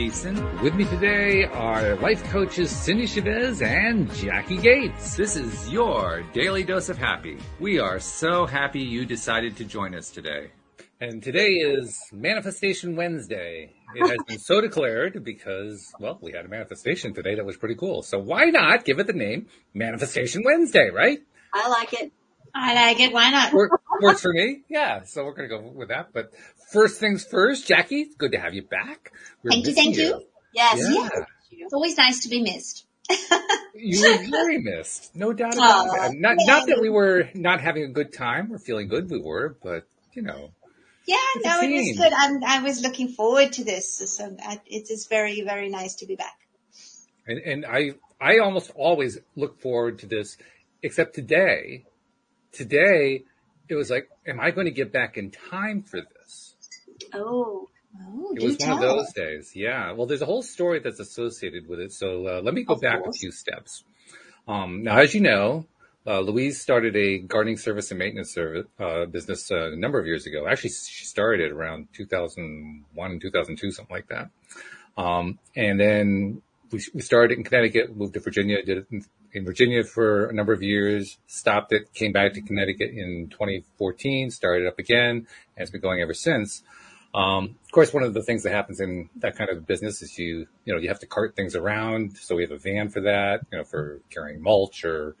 I'm Walt Thiessen. With me today are life coaches Cindy Chavez and Jacqui Gates. This is your daily dose of happy. We are so happy you decided to join us today. And today is Manifestation Wednesday. It has been so declared because, well, we had a manifestation today that was pretty cool. So why not give it the name Manifestation Wednesday, right? I like it. I like it. Why not? Work, works for me. Yeah. So we're going to go with that. But first things first, Jacqui, it's good to have you back. We're thank you. Thank you. you. Yes. Yeah. It's always nice to be missed. you were very missed. No doubt about it. Not, not that we were not having a good time or feeling good. We were, but you know, yeah, no, it was good. I'm, I was looking forward to this. So um, it is very, very nice to be back. And, and I, I almost always look forward to this, except today. Today, it was like, am I going to get back in time for this? Oh. Oh, it was one of those days. Yeah. Well, there's a whole story that's associated with it. So uh, let me go of back course. a few steps. Um, now, as you know, uh, Louise started a gardening service and maintenance service uh, business uh, a number of years ago. Actually, she started it around 2001, 2002, something like that. Um, and then we, we, started in Connecticut, moved to Virginia, did it in, in, Virginia for a number of years, stopped it, came back to Connecticut in 2014, started up again, and it's been going ever since. Um, of course, one of the things that happens in that kind of business is you, you know, you have to cart things around. So we have a van for that, you know, for carrying mulch or,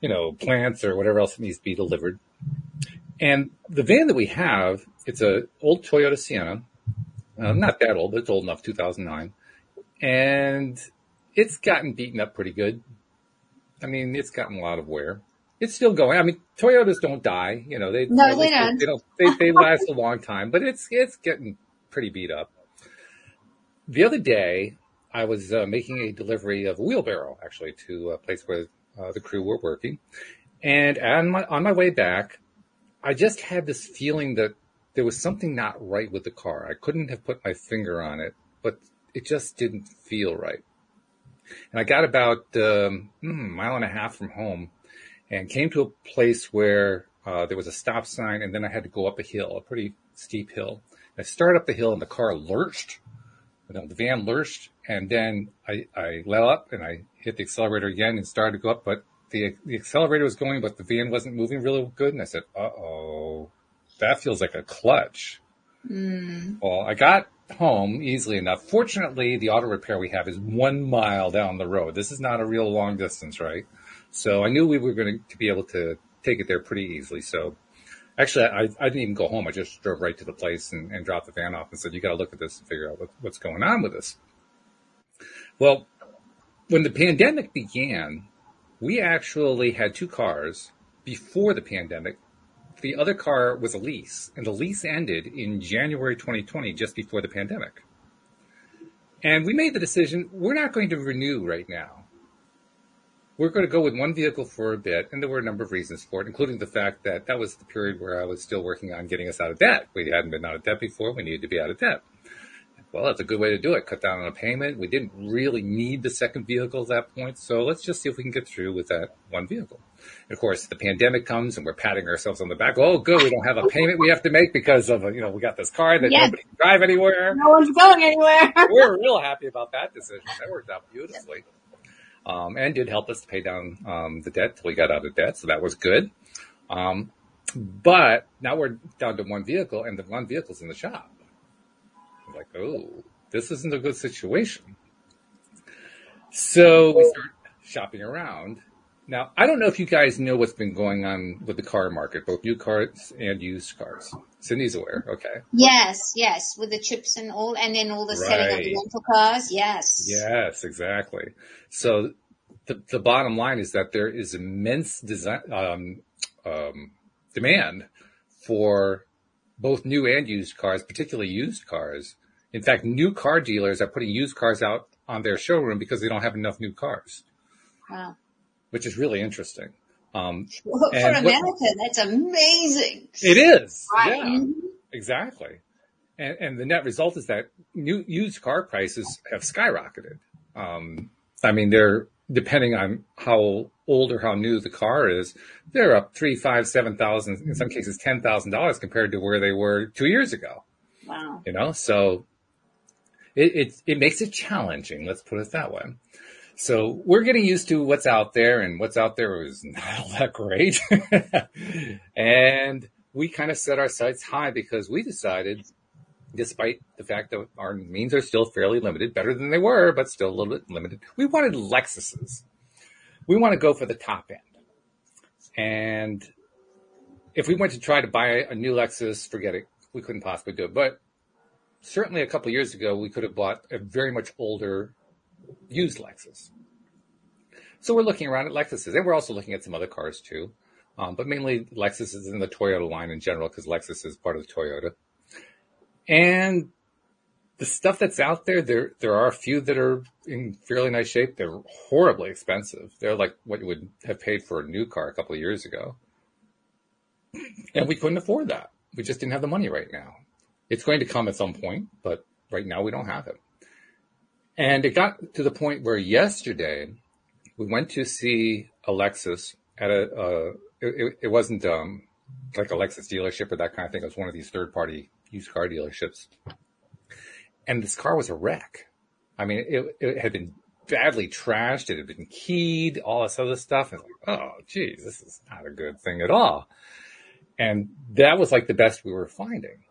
you know, plants or whatever else needs to be delivered. And the van that we have, it's a old Toyota Sienna, uh, not that old, but it's old enough, 2009. And it's gotten beaten up pretty good. I mean, it's gotten a lot of wear. It's still going. I mean, Toyotas don't die, you know, they, no, they, don't. They, don't they, they last a long time, but it's, it's getting pretty beat up. The other day, I was uh, making a delivery of a wheelbarrow actually to a place where uh, the crew were working. And on my, on my way back, I just had this feeling that there was something not right with the car. I couldn't have put my finger on it, but it just didn't feel right. And I got about um, hmm, a mile and a half from home and came to a place where uh, there was a stop sign and then I had to go up a hill, a pretty steep hill. I started up the hill and the car lurched. You know, the van lurched and then I, I let up and I hit the accelerator again and started to go up, but the, the accelerator was going, but the van wasn't moving really good. And I said, uh oh, that feels like a clutch. Mm. Well, I got home easily enough. Fortunately, the auto repair we have is one mile down the road. This is not a real long distance, right? So I knew we were going to be able to take it there pretty easily. So actually, I, I didn't even go home. I just drove right to the place and, and dropped the van off and said, you got to look at this and figure out what, what's going on with this. Well, when the pandemic began, we actually had two cars before the pandemic. The other car was a lease, and the lease ended in January 2020, just before the pandemic. And we made the decision we're not going to renew right now. We're going to go with one vehicle for a bit, and there were a number of reasons for it, including the fact that that was the period where I was still working on getting us out of debt. We hadn't been out of debt before, we needed to be out of debt well, that's a good way to do it. Cut down on a payment. We didn't really need the second vehicle at that point. So let's just see if we can get through with that one vehicle. And of course, the pandemic comes and we're patting ourselves on the back. Oh, good. We don't have a payment we have to make because of, you know, we got this car that yes. nobody can drive anywhere. No one's going anywhere. we're real happy about that decision. That worked out beautifully. Um, and did help us to pay down, um, the debt till we got out of debt. So that was good. Um, but now we're down to one vehicle and the one vehicle's in the shop like, oh, this isn't a good situation. So we start shopping around. Now, I don't know if you guys know what's been going on with the car market, both new cars and used cars. Cindy's aware, okay? Yes, yes, with the chips and all, and then all the right. selling of the rental cars, yes. Yes, exactly. So the, the bottom line is that there is immense design, um, um, demand for both new and used cars, particularly used cars, in fact, new car dealers are putting used cars out on their showroom because they don't have enough new cars. Wow. Which is really interesting. Um, well, for America, what, that's amazing. It is. Right. Yeah, mm-hmm. exactly. And, and, the net result is that new used car prices have skyrocketed. Um, I mean, they're depending on how old or how new the car is, they're up three, five, seven thousand, in some cases ten thousand dollars compared to where they were two years ago. Wow. You know, so it, it, it makes it challenging. Let's put it that way. So we're getting used to what's out there and what's out there is not all that great. and we kind of set our sights high because we decided, despite the fact that our means are still fairly limited, better than they were, but still a little bit limited, we wanted Lexuses. We want to go for the top end. And if we went to try to buy a new Lexus, forget it. We couldn't possibly do it. But certainly a couple years ago, we could have bought a very much older used Lexus. So we're looking around at Lexuses, and we're also looking at some other cars too, um, but mainly Lexuses in the Toyota line in general because Lexus is part of the Toyota. And the stuff that's out there, there there are a few that are in fairly nice shape. They're horribly expensive. They're like what you would have paid for a new car a couple of years ago, and we couldn't afford that. We just didn't have the money right now. It's going to come at some point, but right now we don't have it. And it got to the point where yesterday we went to see a Lexus at a, it, it, wasn't, um, like a Lexus dealership or that kind of thing. It was one of these third party used car dealerships. And this car was a wreck. I mean, it, it had been badly trashed. It had been keyed, all this other stuff. And like, oh, geez, this is not a good thing at all. And that was like the best we were finding.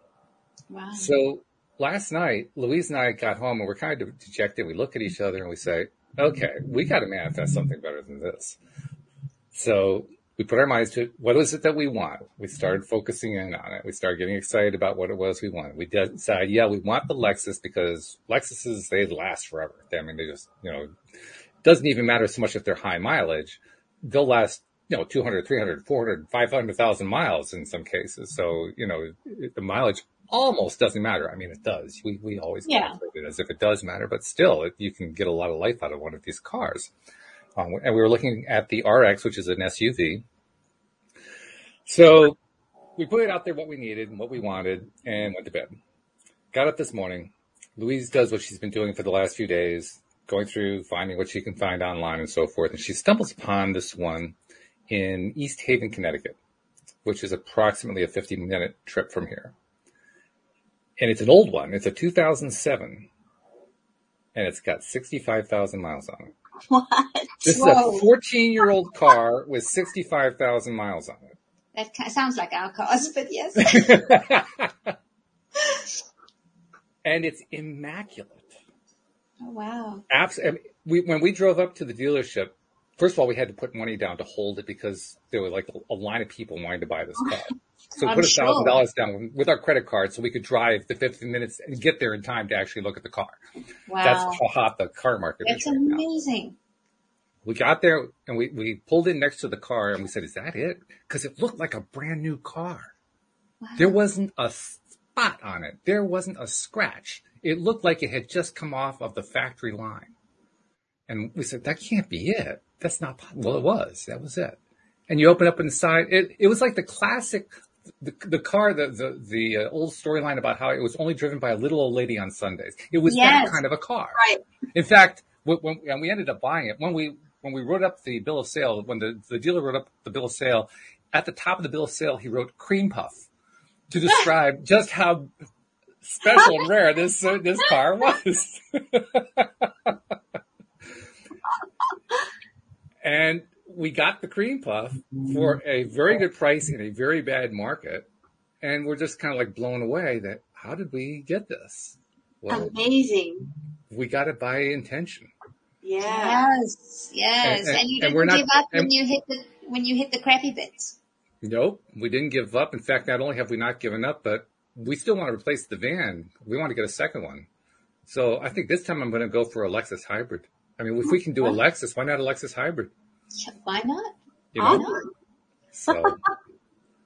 Wow. So last night, Louise and I got home and we're kind of dejected. We look at each other and we say, okay, we got to manifest something better than this. So we put our minds to it, what is it that we want? We started focusing in on it. We started getting excited about what it was we wanted. We decided, yeah, we want the Lexus because Lexuses, they last forever. I mean, they just, you know, doesn't even matter so much if they're high mileage. They'll last, you know, 200, 300, 400, 500,000 miles in some cases. So, you know, the mileage almost doesn't matter. I mean, it does. We, we always yeah. it as if it does matter, but still, it, you can get a lot of life out of one of these cars. Um, and we were looking at the RX, which is an SUV. So we put it out there what we needed and what we wanted and went to bed. Got up this morning. Louise does what she's been doing for the last few days, going through finding what she can find online and so forth. And she stumbles upon this one in East Haven, Connecticut, which is approximately a 50 minute trip from here and it's an old one. It's a 2007, and it's got 65,000 miles on it. What? This Whoa. is a 14 year old car with 65,000 miles on it. That sounds like our cars, but yes. and it's immaculate. Oh wow! Absolutely. We, when we drove up to the dealership, first of all, we had to put money down to hold it because there were like a line of people wanting to buy this car. So we put a thousand dollars down with our credit card so we could drive the 15 minutes and get there in time to actually look at the car. Wow. That's how hot the car market That's is. That's right amazing. Now. We got there and we, we pulled in next to the car and we said, is that it? Cause it looked like a brand new car. Wow. There wasn't a spot on it. There wasn't a scratch. It looked like it had just come off of the factory line. And we said, that can't be it. That's not, possible. well, it was. That was it. And you open up inside, it, it was like the classic the, the car, the the, the uh, old storyline about how it was only driven by a little old lady on Sundays. It was yes. that kind of a car. Right. In fact, when, and we ended up buying it when we when we wrote up the bill of sale, when the, the dealer wrote up the bill of sale, at the top of the bill of sale, he wrote cream puff to describe just how special and rare this uh, this car was. and we got the cream puff for a very good price in a very bad market. And we're just kind of like blown away that how did we get this? Well, Amazing. We got it by intention. Yeah. Yes. Yes. And, and, and you didn't give not, up when you hit the, when you hit the crappy bits. Nope. We didn't give up. In fact, not only have we not given up, but we still want to replace the van. We want to get a second one. So I think this time I'm going to go for a Lexus hybrid. I mean, if we can do a Lexus, why not a Lexus hybrid? Why not? You know? Why not? So,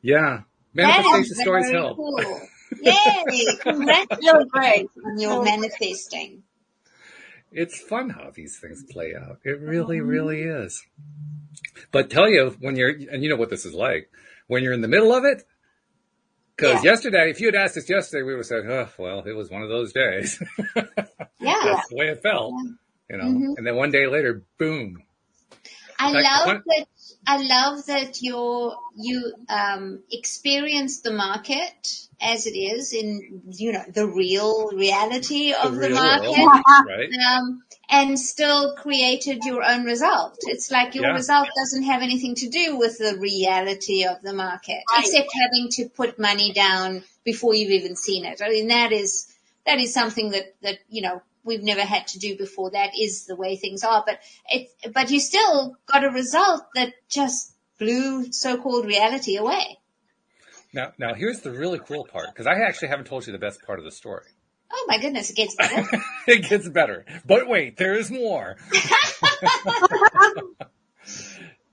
yeah. Manifestation stories help. Cool. Yay! Congratulations great on your manifesting. It's fun how these things play out. It really, mm-hmm. really is. But tell you when you're, and you know what this is like, when you're in the middle of it, because yeah. yesterday, if you had asked us yesterday, we would have said, oh, well, it was one of those days. yeah. That's the way it felt, yeah. you know, mm-hmm. and then one day later, boom, I love that I love that you you um, experience the market as it is in you know the real reality of the, the market, right? Um, and still created your own result. It's like your yeah. result doesn't have anything to do with the reality of the market, right. except having to put money down before you've even seen it. I mean that is that is something that that you know we've never had to do before. That is the way things are. But it, but you still got a result that just blew so-called reality away. Now, now here's the really cool part, because I actually haven't told you the best part of the story. Oh my goodness, it gets better. it gets better. But wait, there is more.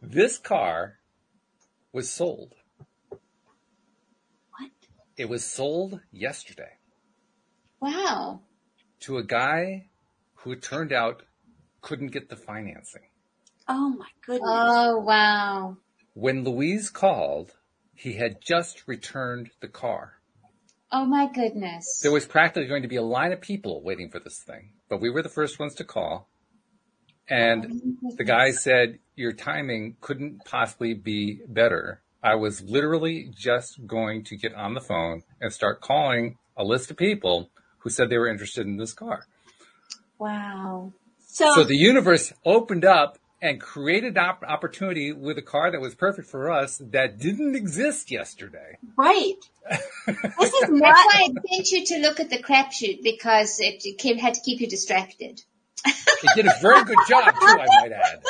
this car was sold. What? It was sold yesterday. Wow to a guy who it turned out couldn't get the financing. Oh my goodness. Oh wow. When Louise called, he had just returned the car. Oh my goodness. There was practically going to be a line of people waiting for this thing, but we were the first ones to call. And oh the guy said, your timing couldn't possibly be better. I was literally just going to get on the phone and start calling a list of people who said they were interested in this car. Wow. So, so the universe opened up and created op- opportunity with a car that was perfect for us that didn't exist yesterday. Right. this is not. That's why I sent you to look at the crapshoot because it, it had to keep you distracted. it did a very good job too, I might add.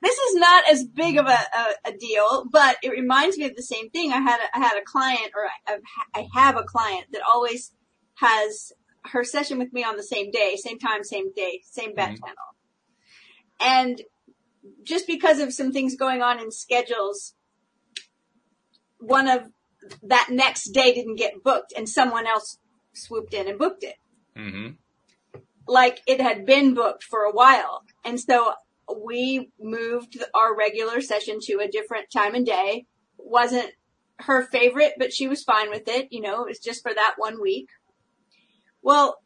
This is not as big of a, a, a, deal, but it reminds me of the same thing. I had a, I had a client, or I, I have a client that always has her session with me on the same day, same time, same day, same bat mm-hmm. channel. And just because of some things going on in schedules, one of that next day didn't get booked and someone else swooped in and booked it. Mm-hmm. Like it had been booked for a while. And so we moved our regular session to a different time and day. Wasn't her favorite, but she was fine with it. You know, it was just for that one week. Well,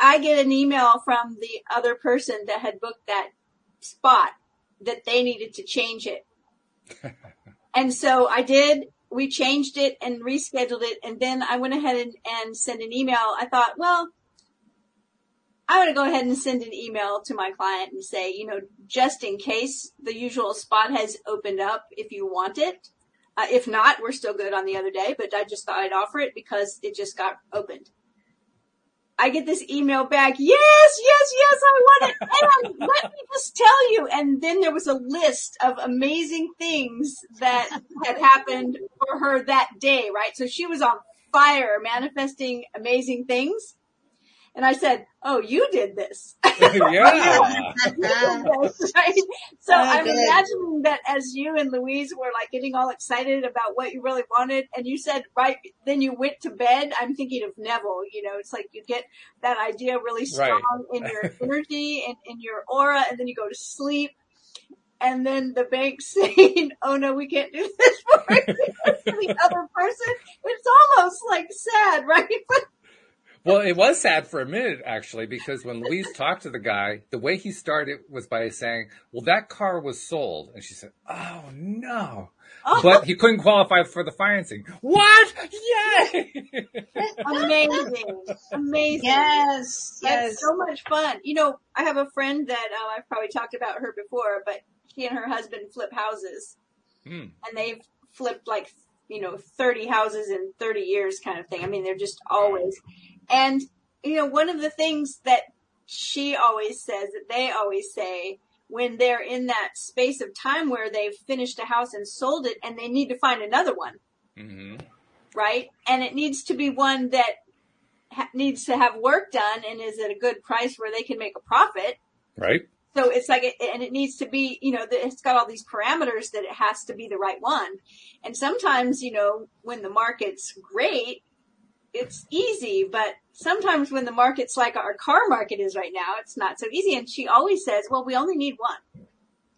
I get an email from the other person that had booked that spot that they needed to change it. and so I did. We changed it and rescheduled it. And then I went ahead and, and sent an email. I thought, well, I'm going to go ahead and send an email to my client and say, you know, just in case the usual spot has opened up, if you want it. Uh, if not, we're still good on the other day, but I just thought I'd offer it because it just got opened. I get this email back. Yes, yes, yes, I want it. And let me just tell you. And then there was a list of amazing things that had happened for her that day, right? So she was on fire manifesting amazing things. And I said, "Oh, you did this." yeah. right? So oh, I'm good. imagining that as you and Louise were like getting all excited about what you really wanted, and you said right then you went to bed. I'm thinking of Neville. You know, it's like you get that idea really strong right. in your energy and in your aura, and then you go to sleep. And then the bank saying, "Oh no, we can't do this for the other person." It's almost like sad, right? Well, it was sad for a minute actually, because when Louise talked to the guy, the way he started was by saying, "Well, that car was sold," and she said, "Oh no." Oh. But he couldn't qualify for the financing. What? Yay! Amazing. Amazing. Yes. Yes. That's so much fun. You know, I have a friend that uh, I've probably talked about her before, but she and her husband flip houses. Mm. And they've flipped like, you know, 30 houses in 30 years kind of thing. I mean, they're just always, and, you know, one of the things that she always says, that they always say, when they're in that space of time where they've finished a house and sold it and they need to find another one. Mm-hmm. Right? And it needs to be one that ha- needs to have work done and is at a good price where they can make a profit. Right. So it's like, and it needs to be, you know, it's got all these parameters that it has to be the right one. And sometimes, you know, when the market's great, it's easy, but sometimes when the market's like our car market is right now, it's not so easy. And she always says, well, we only need one.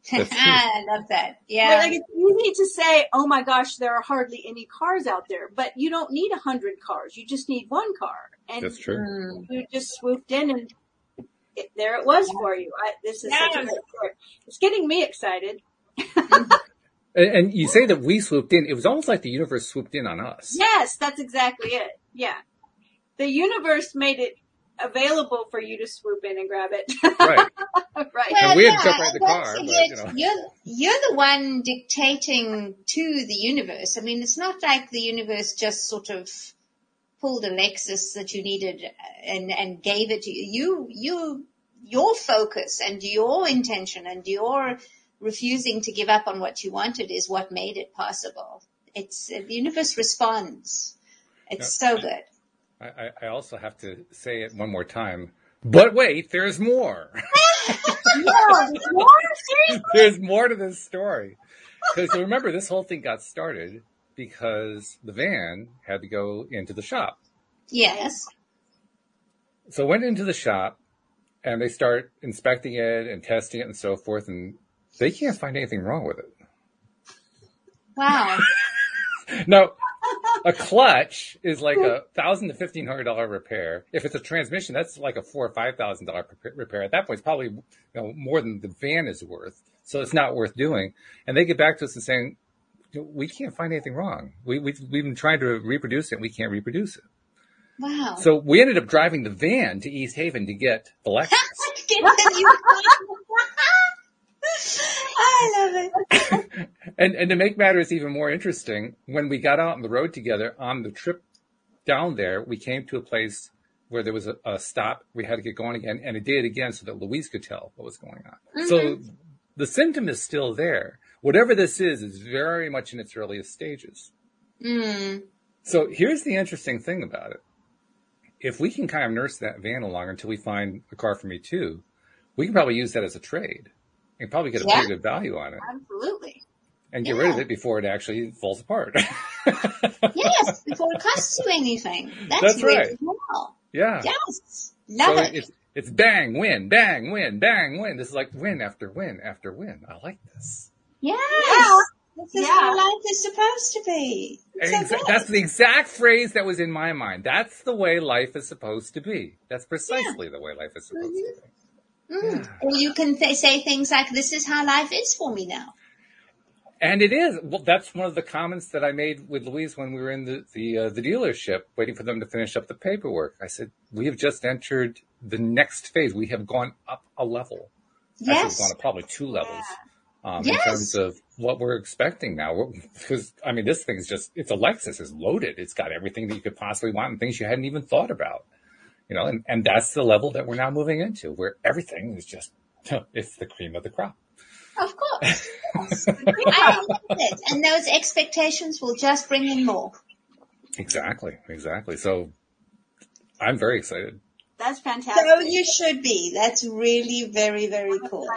Ah, I love that. Yeah. like it's easy to say, oh my gosh, there are hardly any cars out there, but you don't need a hundred cars. You just need one car. And That's true. Mm. You just swooped in and it, there it was for you. I, this is such a great story. It's getting me excited. And, and you say that we swooped in. It was almost like the universe swooped in on us. Yes, that's exactly it. Yeah. The universe made it available for you to swoop in and grab it. Right. right. Well, And we had yeah, to jump the car, but, forget, you know. You're, you're the one dictating to the universe. I mean, it's not like the universe just sort of pulled a Lexus that you needed and, and gave it to you. You, you, your focus and your intention and your refusing to give up on what you wanted is what made it possible. It's, the universe responds. It's so good. I, I- I also have to say it one more time. But wait, there's more. No, more? There's more to this story. Because remember, this whole thing got started because the van had to go into the shop. Yes. So went into the shop and they start inspecting it and testing it and so forth, and they can't find anything wrong with it. Wow. Now, a clutch is like a thousand to fifteen hundred dollar repair. If it's a transmission, that's like a four or five thousand dollar repair. At that point, it's probably you know more than the van is worth. So it's not worth doing. And they get back to us and saying, "We can't find anything wrong. We we've, we've been trying to reproduce it. and We can't reproduce it." Wow. So we ended up driving the van to East Haven to get the Lexus. Get the new- I love it. And and to make matters even more interesting, when we got out on the road together on the trip down there, we came to a place where there was a, a stop. We had to get going again, and it did again so that Louise could tell what was going on. So the symptom is still there. Whatever this is, is very much in its earliest stages. Mm. So here's the interesting thing about it. If we can kind of nurse that van along until we find a car for me too, we can probably use that as a trade and probably get a Yeah. pretty good value on it Absolutely. and get rid of it before it actually falls apart. Yes, before it costs you anything. That's, That's right. cool. yeah. Yes. Love so it. it's it's bang, win, bang, win, bang, win. This is like win after win after win. I like this. Yes. Yeah. This is Yeah. how life is supposed to be. So Exa- that's the exact phrase that was in my mind. That's the way life is supposed to be. That's precisely the way life is supposed to be. Mm-hmm. Mm. Yeah. Or you can th- say things like, this is how life is for me now. And it is. Well, that's one of the comments that I made with Louise when we were in the the, uh, the dealership, waiting for them to finish up the paperwork. I said, "We have just entered the next phase. We have gone up a level. Actually, we've gone up probably two levels um, in terms of what we're expecting now. We're- Because I mean, this thing is just—it's a Lexus. It's loaded. It's got everything that you could possibly want and things you hadn't even thought about. You know, and, and that's the level that we're now moving into, where everything is just—it's the cream of the crop. Of course. Yes. I love it. And those expectations will just bring in more. Exactly, exactly. So I'm very excited. That's fantastic. So you should be. That's really very, very I'm cool.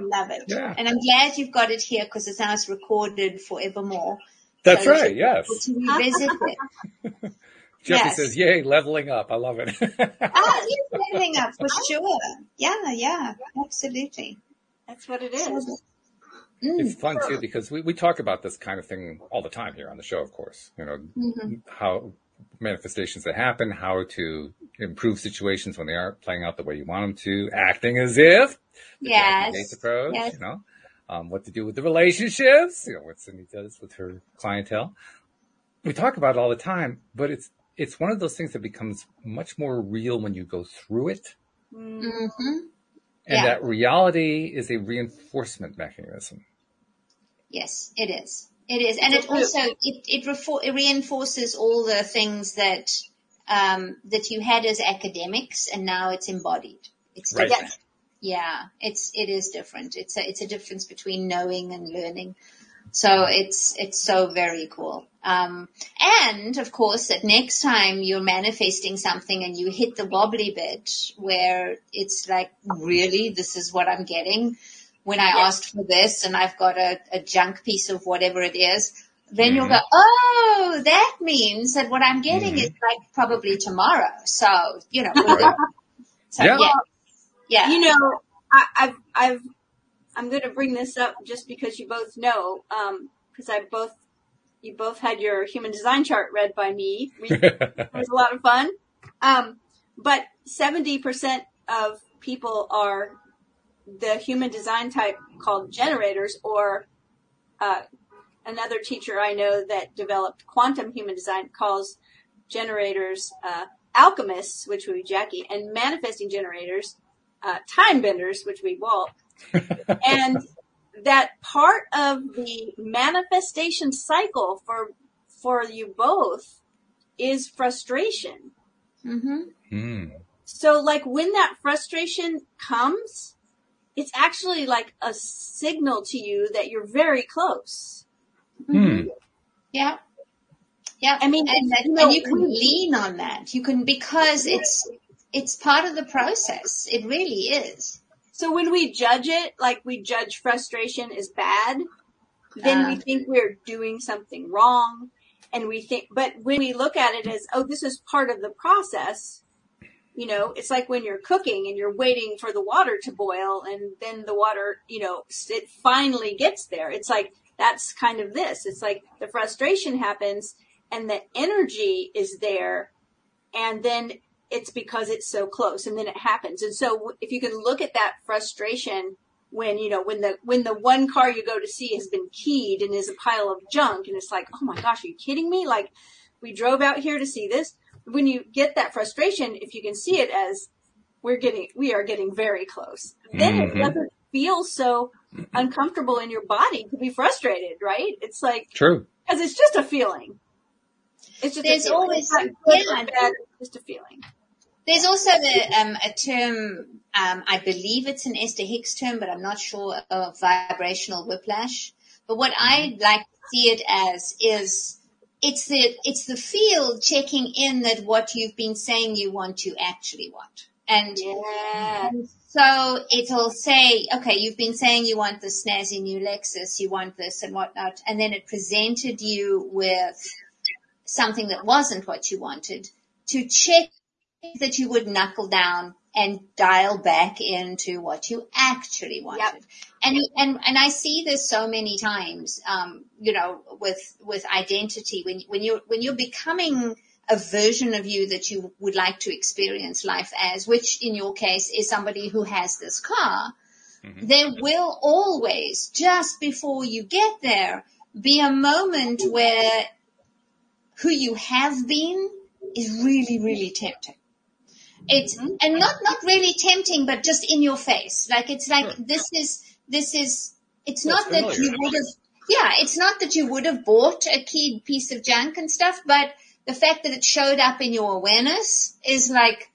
Love it. Yeah. And I'm glad you've got it here because it's now it's recorded forevermore. That's So right. Yes. To revisit it. Jeffrey Yes. says, "Yay, leveling up! I love it." Ah, yes, leveling up for sure. Yeah, yeah, absolutely. That's what it is. Mm. it's fun too because we, we talk about this kind of thing all the time here on the show. Of course, you know Mhm. how manifestations that happen, how to improve situations when they aren't playing out the way you want them to, acting as if the Yes. approach. Yes. You know, um, what to do with the relationships. You know what Cindy does with her clientele. We talk about it all the time, but it's it's one of those things that becomes much more real when you go through it. Mm. hmm And Yeah. that reality is a reinforcement mechanism. Yes, it is. It is. And it also, it, it, refor- it reinforces all the things that, um, that you had as academics and now it's embodied. It's Right. different. Yeah, it's, it is different. It's a, it's a difference between knowing and learning. So it's, it's so very cool. Um, and of course that next time you're manifesting something and you hit the wobbly bit where it's like, really, this is what I'm getting when I asked for this and I've got a, a junk piece of whatever it is, then you'll Mhm. go, oh, that means that what I'm getting Mhm. is like probably tomorrow. So, you know, so, Yeah. yeah. Yeah. You know, I, I've, I've, I'm going to bring this up just because you both know, um, because I both, you both had your human design chart read by me. We, it was a lot of fun. Um, but 70% of people are the human design type called generators or uh, another teacher I know that developed quantum human design calls generators uh, alchemists, which would be Jacqui, and manifesting generators, uh, time benders, which would be Walt. And that part of the manifestation cycle for for you both is frustration. Mm-hmm. Mm. So like when that frustration comes, it's actually like a signal to you that you're very close. Hmm. Yeah. Yeah. I mean, and, that, you know, and you can lean on that. You can, because it's, it's part of the process. It really is. So when we judge it, like we judge frustration as bad, then we think we're doing something wrong. And we think, but when we look at it as, oh, this is part of the process, you know, it's like when you're cooking and you're waiting for the water to boil and then the water, you know, it finally gets there. It's like, that's kind of this. It's like the frustration happens and the energy is there and then it's because it's so close and then it happens. And so if you can look at that frustration when, you know, when the, when the one car you go to see has been keyed and is a pile of junk and it's like, oh my gosh, are you kidding me? Like we drove out here to see this. When you get that frustration, if you can see it as we're getting, we are getting very close, then Mhm. it doesn't feel so uncomfortable in your body to be frustrated, right? It's like, True. cause it's just a feeling. It's just There's a feeling. always- It's not good yeah. or bad, it's just a feeling. There's also the, um, a term, um, I believe it's an Esther Hicks term, but I'm not sure of vibrational whiplash. But what I like to see it as is it's the, it's the field checking in that what you've been saying you want you actually want. And Yeah. so it'll say, okay, you've been saying you want the snazzy new Lexus, you want this and whatnot, and then it presented you with something that wasn't what you wanted to check that you would knuckle down and dial back into what you actually wanted. Yep. And, and, and I see this so many times, um, you know, with, with identity, when, when you're, when you're becoming a version of you that you would like to experience life as, which in your case is somebody who has this car, there will always, just before you get there, be a moment where who you have been is really, really tempting. It's, and not, not really tempting, but just in your face. Like, it's like, Sure. this is, this is, it's Well, not that you would have, yeah, it's not that you would have bought a keyed piece of junk and stuff, but the fact that it showed up in your awareness is like,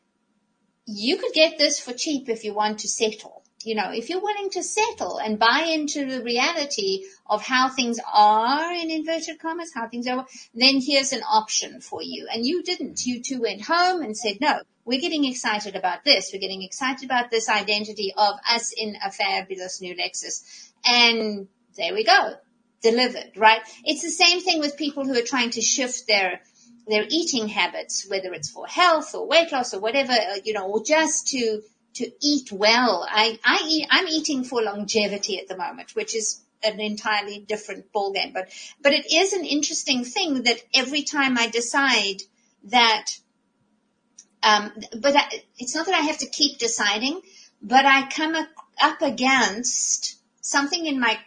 you could get this for cheap if you want to settle. You know, if you're willing to settle and buy into the reality of how things are in inverted commas, how things are, then here's an option for you. And you didn't. You two went home and said, no, we're getting excited about this. We're getting excited about this identity of us in a fabulous new Lexus. And there we go. Delivered, right? It's the same thing with people who are trying to shift their their eating habits, whether it's for health or weight loss or whatever, uh, you know, or just to to eat well. I I eat, I'm eating for longevity at the moment, which is an entirely different ballgame. But but it is an interesting thing that every time I decide that, um, but I, it's not that I have to keep deciding, but I come up, up against something in my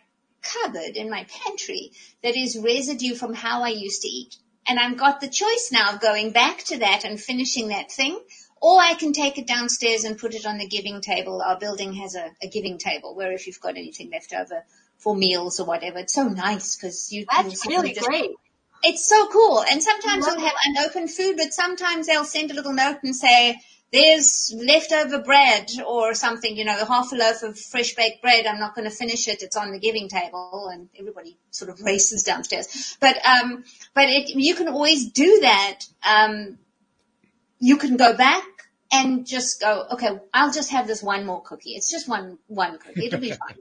cupboard in my pantry that is residue from how I used to eat. And I've got the choice now of going back to that and finishing that thing, or I can take it downstairs and put it on the giving table. Our building has a, a giving table where if you've got anything left over for meals or whatever, it's so nice because you That's simply really just great. It's so cool. And sometimes they'll have unopened food, but sometimes they'll send a little note and say, there's leftover bread or something, you know, half a loaf of fresh baked bread. I'm not going to finish it. It's on the giving table and everybody sort of races downstairs. But, um, but it, you can always do that. Um, you can go back and just go, okay, I'll just have this one more cookie. It's just one, one cookie. It'll be fine.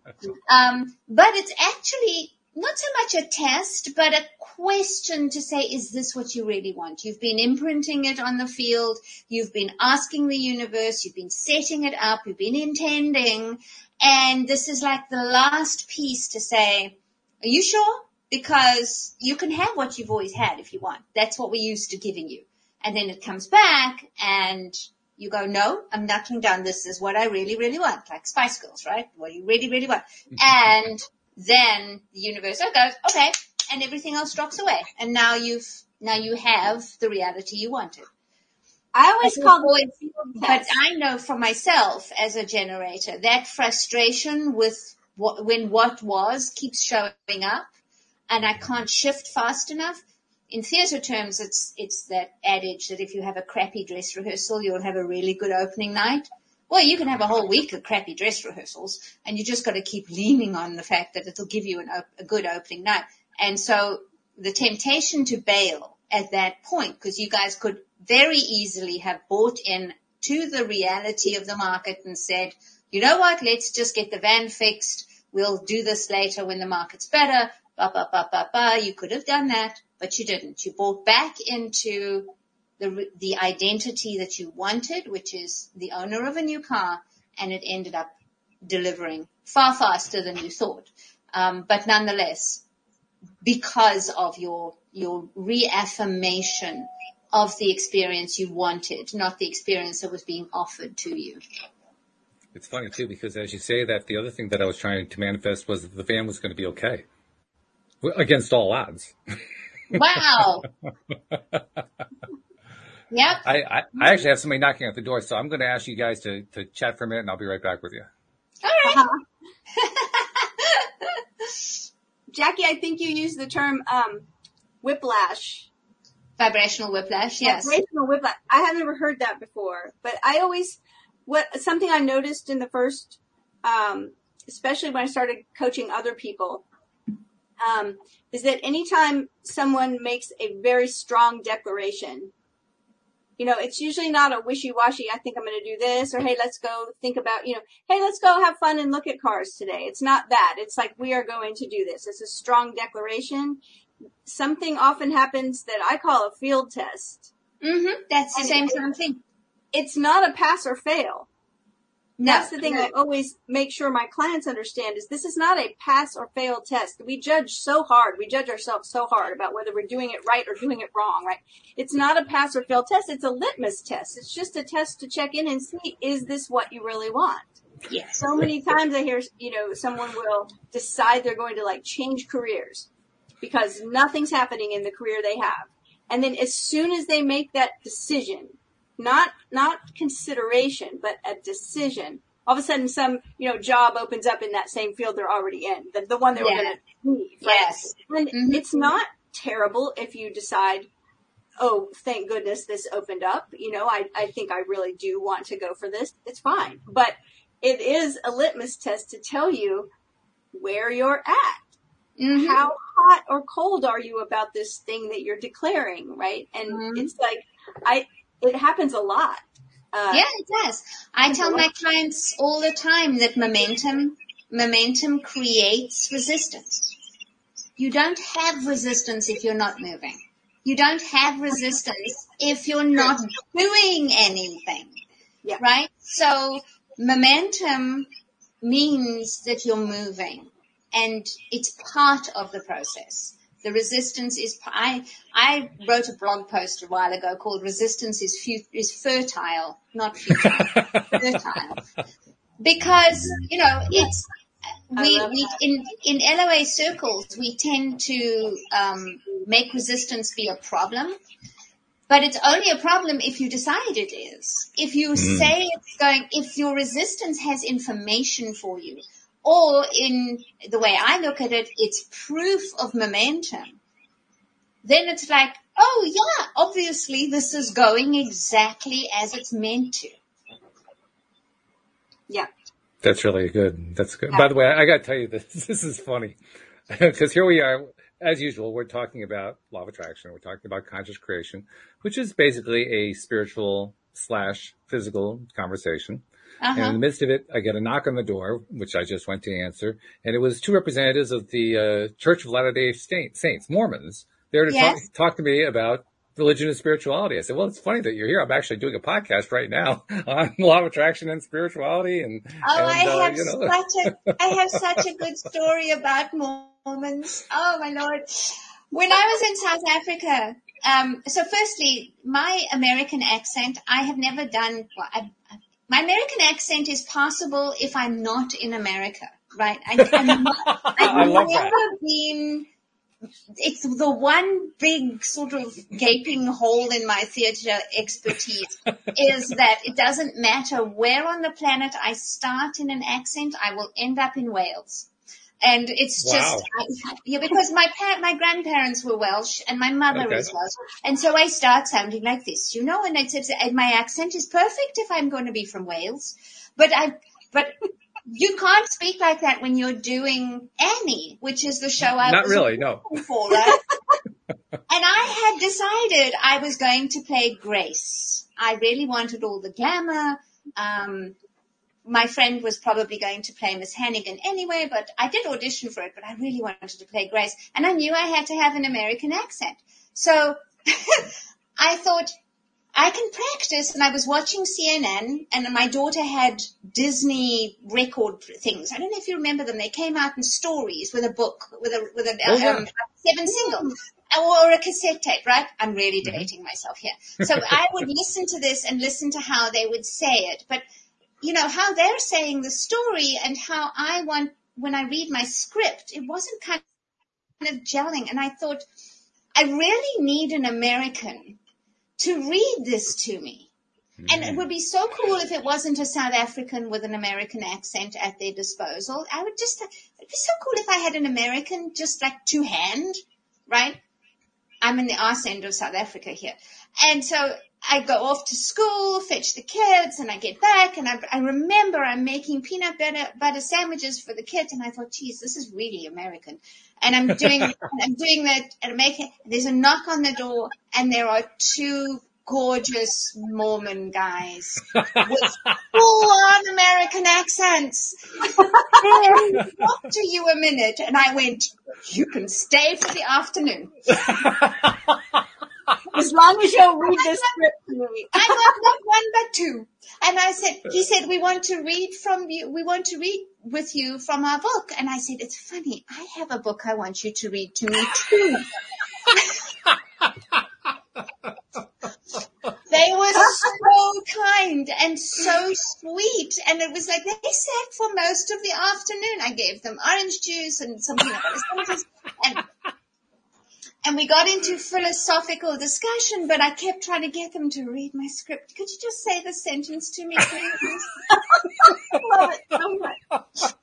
Um, but it's actually not so much a test, but a question to say, is this what you really want? You've been imprinting it on the field. You've been asking the universe. You've been setting it up. You've been intending. And this is like the last piece to say, are you sure? Because you can have what you've always had if you want. That's what we're used to giving you. And then it comes back and You go, no, I'm knuckling down. This is what I really, really want. Like Spice Girls, right? What you really, really want. and then the universe goes, okay. And everything else drops away. And now you've, now you have the reality you wanted. I always call it, but I know for myself as a generator, that frustration with what, when what was keeps showing up and I can't shift fast enough. In theatre terms, it's, it's that adage that if you have a crappy dress rehearsal, you'll have a really good opening night. Well, you can have a whole week of crappy dress rehearsals and you just got to keep leaning on the fact that it'll give you an, a good opening night. And so the temptation to bail at that point, because you guys could very easily have bought in to the reality of the market and said, you know what, let's just get the van fixed. We'll do this later when the market's better. Ba, ba, ba, ba, ba. You could have done that, but you didn't. You bought back into the, the identity that you wanted, which is the owner of a new car, and it ended up delivering far faster than you thought. Um, but nonetheless, because of your your reaffirmation of the experience you wanted, not the experience that was being offered to you. It's funny too, because as you say that, the other thing that I was trying to manifest was that the van was going to be okay. Against all odds. Wow. yep. I, I, I, actually have somebody knocking at the door, so I'm going to ask you guys to, to chat for a minute and I'll be right back with you. All right. Uh-huh. Jacqui, I think you used the term um, whiplash. Vibrational whiplash, yes. Vibrational whiplash. I have never heard that before, but I always, what, something I noticed in the first, um, especially when I started coaching other people, um, is that anytime someone makes a very strong declaration, you know, it's usually not a wishy-washy, I think I'm going to do this, or hey, let's go think about, you know, hey, let's go have fun and look at cars today. It's not that. It's like, we are going to do this. It's a strong declaration. Something often happens that I call a field test. Mm-hmm. That's the and same kind of thing. It's not a pass or fail. No, That's the thing no. I always make sure my clients understand is this is not a pass or fail test. We judge so hard. We judge ourselves so hard about whether we're doing it right or doing it wrong, right? It's not a pass or fail test. It's a litmus test. It's just a test to check in and see, is this what you really want? Yes. So many times I hear, you know, someone will decide they're going to like change careers because nothing's happening in the career they have. And then as soon as they make that decision, not not consideration, but a decision. All of a sudden, some you know job opens up in that same field they're already in, the, the one they were going to leave. Right? Yes, and mm-hmm. it's not terrible if you decide, oh, thank goodness this opened up. You know, I I think I really do want to go for this. It's fine, but it is a litmus test to tell you where you're at. Mm-hmm. How hot or cold are you about this thing that you're declaring, right? And mm-hmm. it's like, I, it happens a lot. Uh, yeah, it does. I tell my clients all the time that momentum, momentum creates resistance. You don't have resistance if you're not moving. You don't have resistance if you're not doing anything. Yeah. Right? So momentum means that you're moving and it's part of the process. The resistance is, I, I wrote a blog post a while ago called resistance is, fu- is fertile, not futile, fertile. Because, you know, it's, we, we, in, in LOA circles, we tend to, um, make resistance be a problem. But it's only a problem if you decide it is. If you mm. say it's going, if your resistance has information for you, or in the way I look at it, it's proof of momentum. Then it's like, oh yeah, obviously this is going exactly as it's meant to. Yeah. That's really good. That's good. Yeah. By the way, I got to tell you this. This is funny because here we are. As usual, we're talking about law of attraction. We're talking about conscious creation, which is basically a spiritual slash physical conversation. Uh-huh. And in the midst of it, I get a knock on the door, which I just went to answer, and it was two representatives of the uh, Church of Latter-day Saints, Mormons, there to yes. talk, talk to me about religion and spirituality. I said, well, it's funny that you're here. I'm actually doing a podcast right now on law of attraction and spirituality. And, oh, and, I uh, have you know. such a, I have such a good story about Mormons. Oh my Lord. When I was in South Africa, um, so firstly, my American accent, I have never done, well, I, my American accent is possible if I'm not in America, right? I, I'm not, I've never been, it's the one big sort of gaping hole in my theater expertise is that it doesn't matter where on the planet I start in an accent, I will end up in Wales. And it's wow. just, I, yeah, because my parent, my grandparents were Welsh and my mother okay. is Welsh. And so I start sounding like this, you know, and it's, it's, and my accent is perfect if I'm going to be from Wales. But I, but you can't speak like that when you're doing Annie, which is the show I Not was really, no. for, right? and I had decided I was going to play Grace. I really wanted all the glamour. Um, my friend was probably going to play Miss Hannigan anyway, but I did audition for it, but I really wanted to play Grace. And I knew I had to have an American accent. So I thought, I can practice and I was watching CNN and my daughter had Disney record things. I don't know if you remember them. They came out in stories with a book, with a, with a, oh, yeah. um, seven singles or a cassette tape, right? I'm really mm-hmm. debating mm-hmm. myself here. So I would listen to this and listen to how they would say it. But you know, how they're saying the story and how I want, when I read my script, it wasn't kind of gelling. And I thought, I really need an American to read this to me. Mm-hmm. And it would be so cool if it wasn't a South African with an American accent at their disposal. I would just, it'd be so cool if I had an American just like to hand, right? I'm in the arse end of South Africa here. And so I go off to school, fetch the kids, and I get back, and I, I remember I'm making peanut butter, butter sandwiches for the kids, and I thought, geez, this is really American. And I'm doing, I'm doing that, and I'm making, there's a knock on the door, and there are two gorgeous Mormon guys with full on American accents. talk to you a minute, and I went, you can stay for the afternoon. as long as you'll read the script to me. I got not one but two. And I said, he said, we want to read from you, we want to read with you from our book. And I said, it's funny, I have a book I want you to read to me too. they were so kind and so sweet. And it was like they sat for most of the afternoon. I gave them orange juice and something butter and and we got into philosophical discussion, but I kept trying to get them to read my script. Could you just say the sentence to me, please? Love it so much.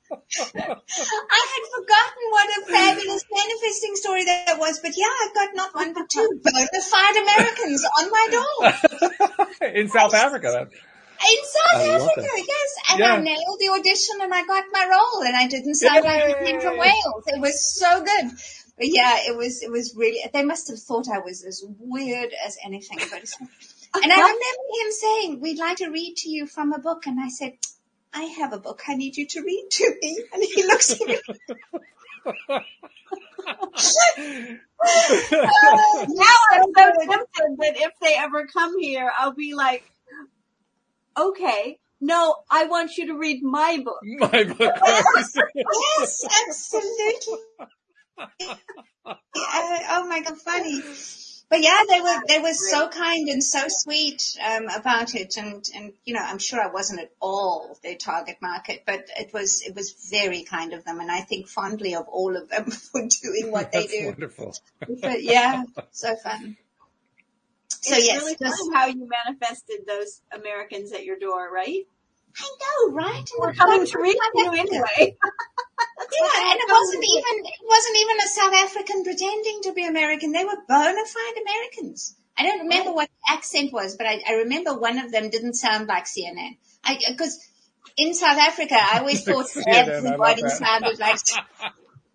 I had forgotten what a fabulous manifesting story that was, but yeah, I've got not one but two bona fide Americans on my door. In South Africa. In South I Africa, yes. And yeah. I nailed the audition and I got my role and I didn't sound Yay. like I came from Wales. It was so good. But yeah, it was, it was really, they must have thought I was as weird as anything. But and I remember him saying, we'd like to read to you from a book. And I said, I have a book I need you to read to me. And he looks at me. uh, now I'm so tempted that if they ever come here, I'll be like, okay, no, I want you to read my book. My book. yes, yes absolutely oh my god, funny. But yeah, they were they were so kind and so sweet um, about it, and and you know I'm sure I wasn't at all their target market, but it was it was very kind of them, and I think fondly of all of them for doing what they do. Wonderful. But yeah, so fun. So it's yes, really fun how you manifested those Americans at your door, right? I know, right? And We're coming to read you anyway. yeah, and it wasn't even it wasn't even a South African pretending to be American. They were bona fide Americans. I don't remember what the accent was, but I, I remember one of them didn't sound like CNN. I because in South Africa, I always thought everybody sounded like.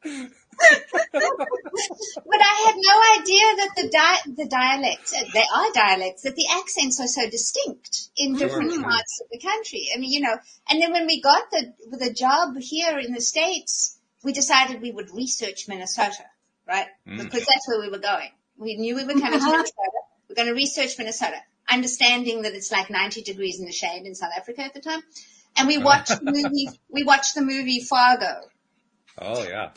but I had no idea that the di- the dialects, uh, they are dialects, that the accents are so distinct in different mm. parts of the country. I mean, you know, and then when we got the the job here in the states, we decided we would research Minnesota, right? Mm. Because that's where we were going. We knew we were coming to Minnesota. We're going to research Minnesota, understanding that it's like 90 degrees in the shade in South Africa at the time. And we watched the movie. We watched the movie Fargo. Oh yeah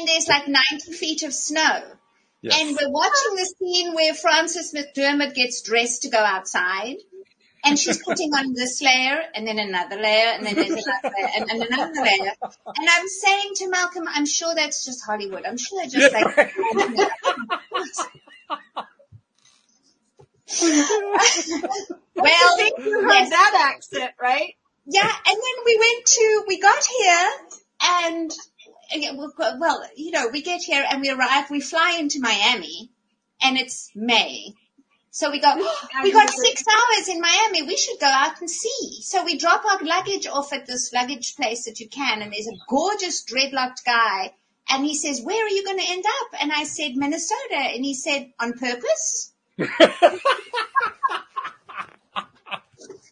and there's like 90 feet of snow. Yes. And we're watching the scene where Frances McDermott gets dressed to go outside. And she's putting on this layer and then another layer and then another layer and, and another layer. And I'm saying to Malcolm, I'm sure that's just Hollywood. I'm sure they're just like, well, you heard yes. that accent, right? Yeah, and then we went to, we got here and, well, you know, we get here and we arrive, we fly into Miami and it's May. So we go, we got six hours in Miami. We should go out and see. So we drop our luggage off at this luggage place that you can. And there's a gorgeous dreadlocked guy. And he says, where are you going to end up? And I said, Minnesota. And he said, on purpose?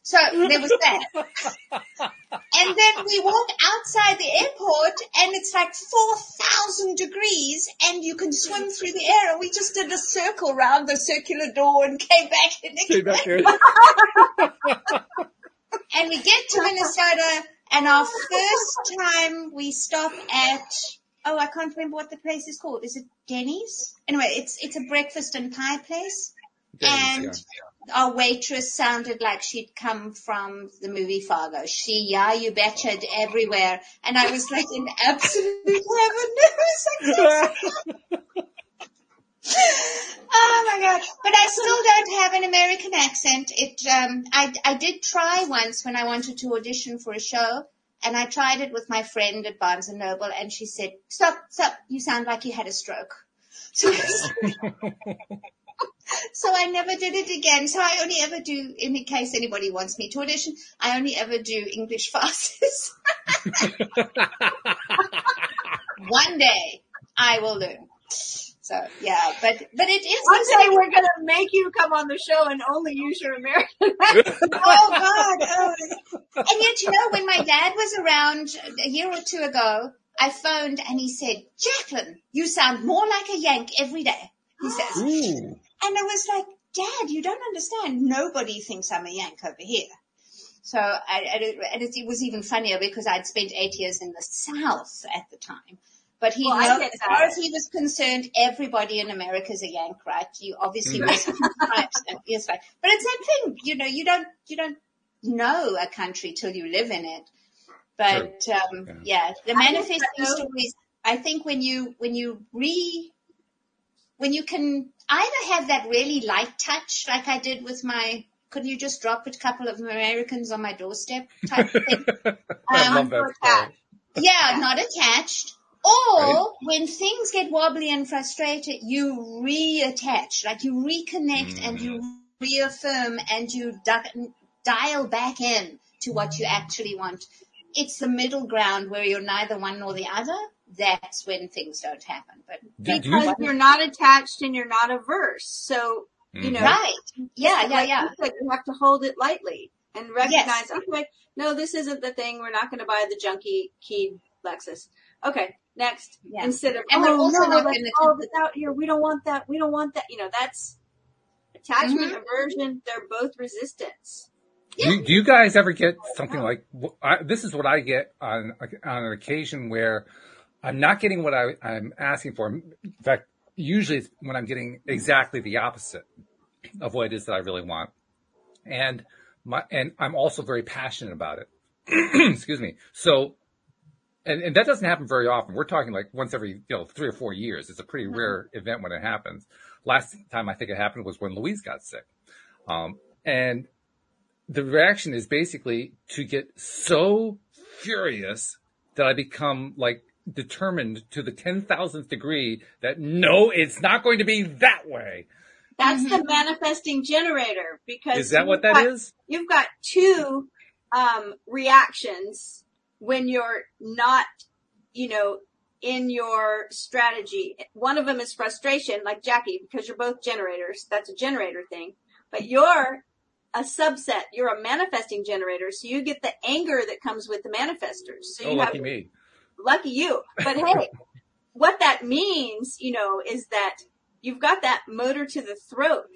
So there was that. And then we walk outside the airport and it's like 4,000 degrees and you can swim through the air. And we just did a circle around the circular door and came back in Came back here. and we get to Minnesota and our first time we stop at, oh, I can't remember what the place is called. Is it Denny's? Anyway, it's, it's a breakfast and pie place. Denny's, and yeah our waitress sounded like she'd come from the movie Fargo. She, yeah, you betcha'd everywhere. And I was like in absolute heaven. oh my god! But I still don't have an American accent. It, um, I, I did try once when I wanted to audition for a show, and I tried it with my friend at Barnes and Noble, and she said, "Stop, stop! You sound like you had a stroke." So so I never did it again. So I only ever do, in case anybody wants me to audition, I only ever do English farces. One day I will learn. So yeah, but but it is. One day we're gonna make you come on the show and only use your American. oh God! Oh. And yet, you know, when my dad was around a year or two ago, I phoned and he said, "Jacqueline, you sound more like a Yank every day." He says. Ooh. And I was like, Dad, you don't understand. Nobody thinks I'm a Yank over here. So I, and it, it, was even funnier because I'd spent eight years in the South at the time. But he, well, know, as far as he was concerned, everybody in America is a Yank, right? You obviously must right. Yes, right. But it's that thing, you know, you don't, you don't know a country till you live in it. But, um, yeah. yeah, the manifesting stories, I think when you, when you re, when you can either have that really light touch like I did with my could you just drop a couple of Americans on my doorstep type thing? I love that um, yeah, not attached. Or right. when things get wobbly and frustrated, you reattach, like you reconnect mm. and you mm. reaffirm and you dial back in to what you actually want. It's the middle ground where you're neither one nor the other that's when things don't happen. But because you are not attached and you're not averse, so you mm-hmm. know, right? Yeah, yeah, like yeah. Like you have to hold it lightly and recognize. Yes. Okay, no, this isn't the thing. We're not going to buy the junky keyed Lexus. Okay, next. Yeah. Instead of and oh no, let's all this out here. We don't want that. We don't want that. You know, that's attachment, mm-hmm. aversion. They're both resistance. Do, you, do you guys ever get something like I, this? Is what I get on on an occasion where I'm not getting what I, I'm asking for. In fact, usually it's when I'm getting exactly the opposite of what it is that I really want. And my, and I'm also very passionate about it. Excuse me. So, and, and that doesn't happen very often. We're talking like once every, you know, three or four years. It's a pretty mm-hmm. rare event when it happens. Last time I think it happened was when Louise got sick. Um, and the reaction is basically to get so furious that I become like determined to the 10,000th degree that no, it's not going to be that way. That's the manifesting generator because is that what that got, is? You've got two um, reactions when you're not, you know, in your strategy. One of them is frustration, like Jacqui, because you're both generators. That's a generator thing. But you're a subset. You're a manifesting generator, so you get the anger that comes with the manifestors. So oh, you lucky have, me lucky you. But hey, what that means, you know, is that you've got that motor to the throat.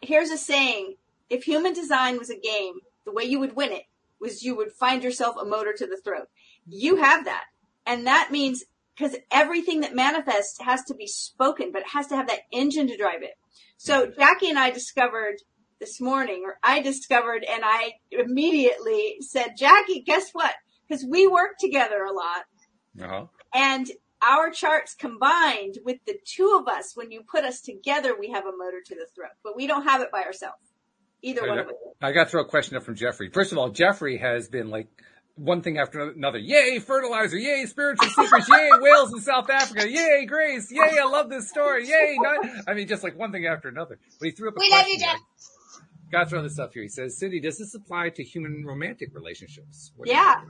Here's a saying. If human design was a game, the way you would win it was you would find yourself a motor to the throat. You have that. And that means because everything that manifests has to be spoken, but it has to have that engine to drive it. So Jacqui and I discovered this morning, or I discovered and I immediately said, Jacqui, guess what? Because we work together a lot. Uh-huh. And our charts combined with the two of us, when you put us together, we have a motor to the throat, but we don't have it by ourselves. Either I one got, of us. I got to throw a question up from Jeffrey. First of all, Jeffrey has been like one thing after another. Yay, fertilizer! Yay, spiritual secrets! Yay, whales in South Africa! Yay, Grace! Yay, I love this story! Yay! Not, I mean, just like one thing after another. But he threw up a we question. love you, Jeff. Got to throw this up here. He says, Cindy, does this apply to human romantic relationships? yeah,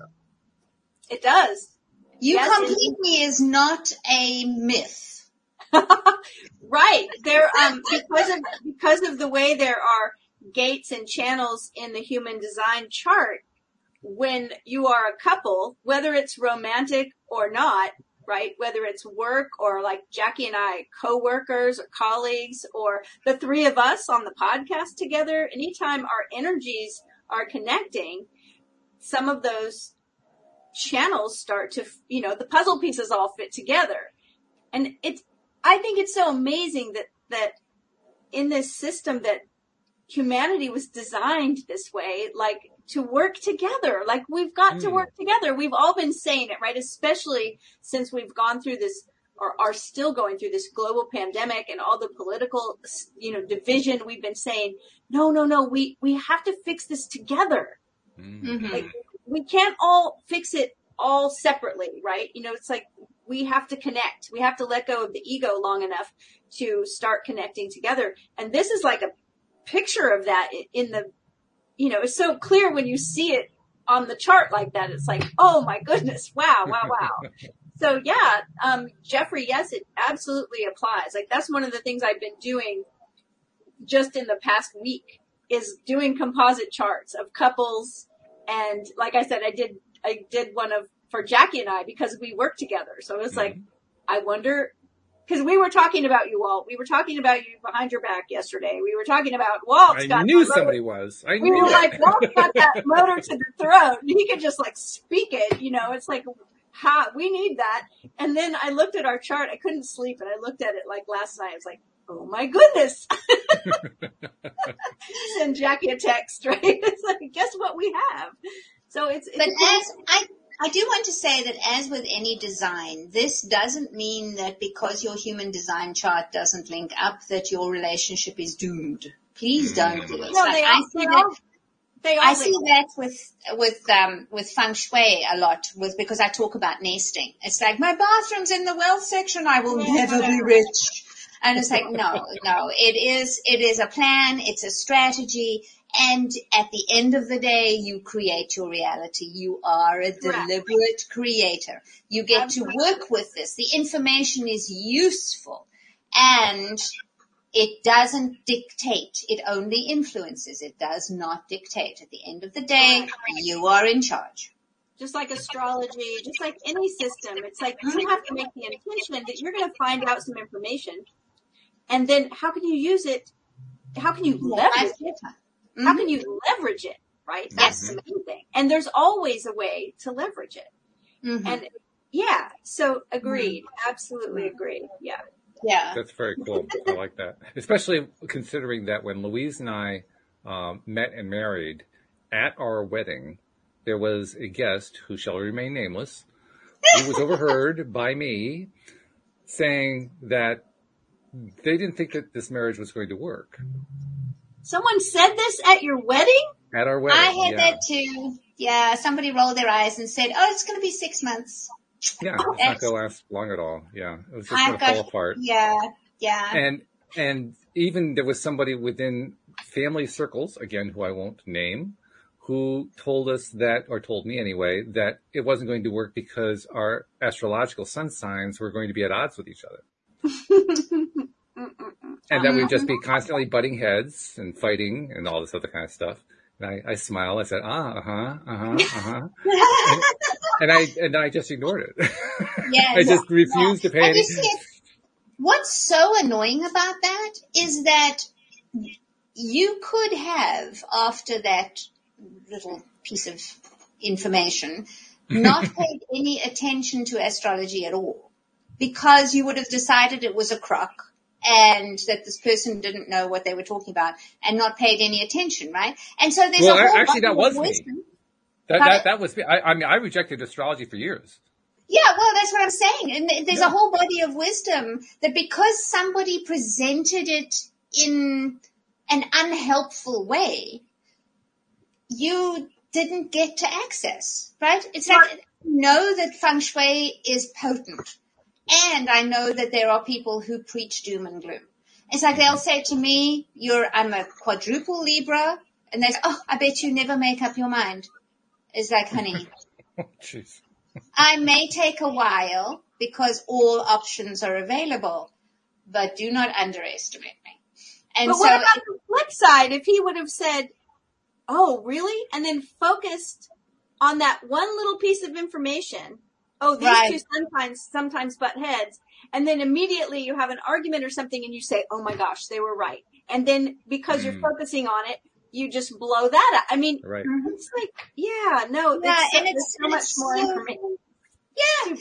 it does. You yes, complete me is not a myth. right. There, um, because of, because of the way there are gates and channels in the human design chart, when you are a couple, whether it's romantic or not, right? Whether it's work or like Jacqui and I, co-workers or colleagues or the three of us on the podcast together, anytime our energies are connecting, some of those channels start to, you know, the puzzle pieces all fit together. And it's, I think it's so amazing that, that in this system that humanity was designed this way, like to work together. Like we've got mm. to hmm. work together. We've all been saying it, right? Especially since we've gone through this or are still going through this global pandemic and all the political, you know, division. We've been saying, no, no, no, we, we have to fix this together. Mm-hmm. Like, we can't all fix it all separately, right? You know, it's like we have to connect. We have to let go of the ego long enough to start connecting together. And this is like a picture of that in the, you know, it's so clear when you see it on the chart like that. It's like, oh my goodness, wow, wow, wow. so yeah, um, Jeffrey, yes, it absolutely applies. Like that's one of the things I've been doing just in the past week is doing composite charts of couples. And like I said, I did, I did one of for Jacqui and I because we work together. So it was mm-hmm. like, I wonder because we were talking about you, Walt. We were talking about you behind your back yesterday. We were talking about Walt. I knew somebody was. I we knew. were like, Walt's got that motor to the throat. He could just like speak it. You know, it's like, ha, we need that. And then I looked at our chart. I couldn't sleep, and I looked at it like last night. I was like, oh my goodness. Send Jacqui a text, right? It's like, guess what we have. So it's. But as I I do want to say that as with any design, this doesn't mean that because your human design chart doesn't link up that your relationship is doomed. Please don't do it. No, they I see that. They I see that with with um with feng shui a lot with because I talk about nesting. It's like my bathroom's in the wealth section. I will never be rich. And it's like no, no. It is it is a plan. It's a strategy. And at the end of the day, you create your reality. You are a deliberate creator. You get to work with this. The information is useful and it doesn't dictate. It only influences. It does not dictate. At the end of the day, you are in charge. Just like astrology, just like any system, it's like you have to make the intention that you're going to find out some information and then how can you use it? How can you leverage it? Mm-hmm. How can you leverage it? Right? That's the main thing. And there's always a way to leverage it. Mm-hmm. And yeah, so agreed. Mm-hmm. Absolutely agreed. Yeah. Yeah. That's very cool. I like that. Especially considering that when Louise and I um, met and married at our wedding, there was a guest who shall remain nameless who was overheard by me saying that they didn't think that this marriage was going to work. Someone said this at your wedding? At our wedding. I had yeah. that too. Yeah, somebody rolled their eyes and said, "Oh, it's going to be six months." Yeah, it's not going to last long at all. Yeah, it was just going to fall apart. Yeah, yeah. And and even there was somebody within family circles, again, who I won't name, who told us that, or told me anyway, that it wasn't going to work because our astrological sun signs were going to be at odds with each other. and that we'd just be constantly butting heads and fighting and all this other kind of stuff. And I, I smiled. I said, ah, uh huh, uh huh, uh huh. and, and, I and I just ignored it. Yeah, I just refused yeah. to pay any. What's so annoying about that is that you could have, after that little piece of information, not paid any attention to astrology at all because you would have decided it was a crock and that this person didn't know what they were talking about and not paid any attention, right? And so there's well, a whole actually that was wisdom. me. That, that, that was me. I, I mean, I rejected astrology for years. Yeah, well, that's what I'm saying. And there's yeah. a whole body of wisdom that because somebody presented it in an unhelpful way, you didn't get to access, right? It's like, know that feng shui is potent. And I know that there are people who preach doom and gloom. It's like they'll say to me, you're, I'm a quadruple Libra. And they say, oh, I bet you never make up your mind. It's like, honey. I may take a while because all options are available, but do not underestimate me. And but so what about the flip side? If he would have said, "Oh, really?" and then focused on that one little piece of information. Oh, these right. two sometimes sometimes butt heads, and then immediately you have an argument or something, and you say, "Oh my gosh, they were right," and then because mm. you're focusing on it, you just blow that up. I mean, right. it's like, yeah, no, yeah, it's, and it's so much more so, information. Yeah.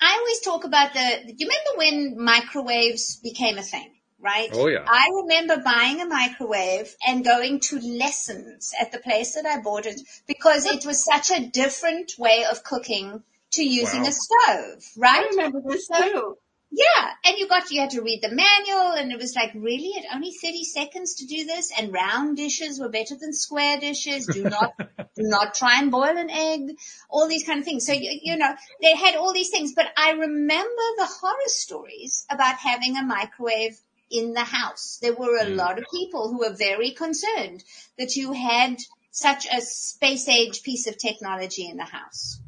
I always talk about the, do you remember when microwaves became a thing? Right? Oh yeah. I remember buying a microwave and going to lessons at the place that I bought it because it was such a different way of cooking to using wow. a stove, right? I remember this too. Yeah. And you got, you had to read the manual and it was like, really? It only 30 seconds to do this? And round dishes were better than square dishes. Do not, do not try and boil an egg. All these kind of things. So, you, you know, they had all these things, but I remember the horror stories about having a microwave in the house. There were a mm. lot of people who were very concerned that you had such a space age piece of technology in the house.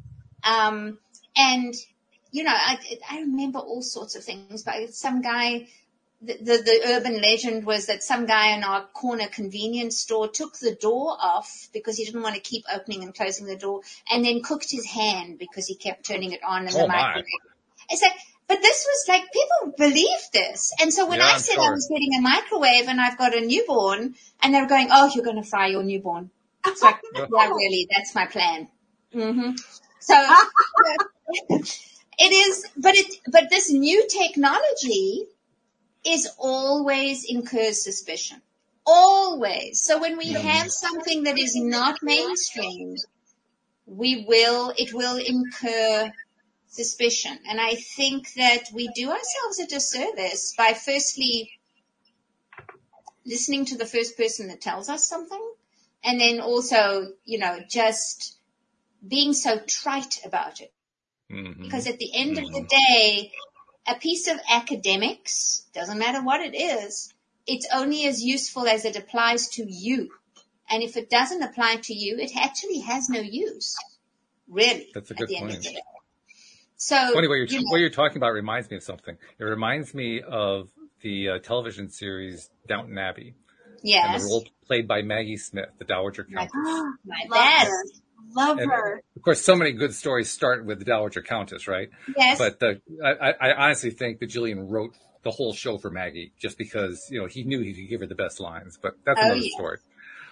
Um, and you know, I, I remember all sorts of things, but some guy, the, the, the, urban legend was that some guy in our corner convenience store took the door off because he didn't want to keep opening and closing the door and then cooked his hand because he kept turning it on in oh the microwave. It's like, but this was like, people believe this. And so when yeah, I said sure. I was getting a microwave and I've got a newborn and they were going, oh, you're going to fry your newborn. It's like, yeah, really, that's my plan. Mm-hmm. So, It is, but it, but this new technology is always incurs suspicion. Always. So when we have something that is not mainstream, we will, it will incur suspicion. And I think that we do ourselves a disservice by firstly listening to the first person that tells us something and then also, you know, just being so trite about it. Mm-hmm. Because at the end mm-hmm. of the mm-hmm. day, a piece of academics, doesn't matter what it is, it's only as useful as it applies to you. And if it doesn't apply to you, it actually has no use. Really. That's a good point. So, funny what you're, you know, what you're talking about reminds me of something. It reminds me of the uh, television series Downton Abbey. Yes. And the role played by Maggie Smith, the Dowager Countess. My, my best. Love and her. Of course, so many good stories start with the Dowager Countess, right? Yes. But the, I, I honestly think that Julian wrote the whole show for Maggie just because, you know, he knew he could give her the best lines, but that's oh, another yeah. story.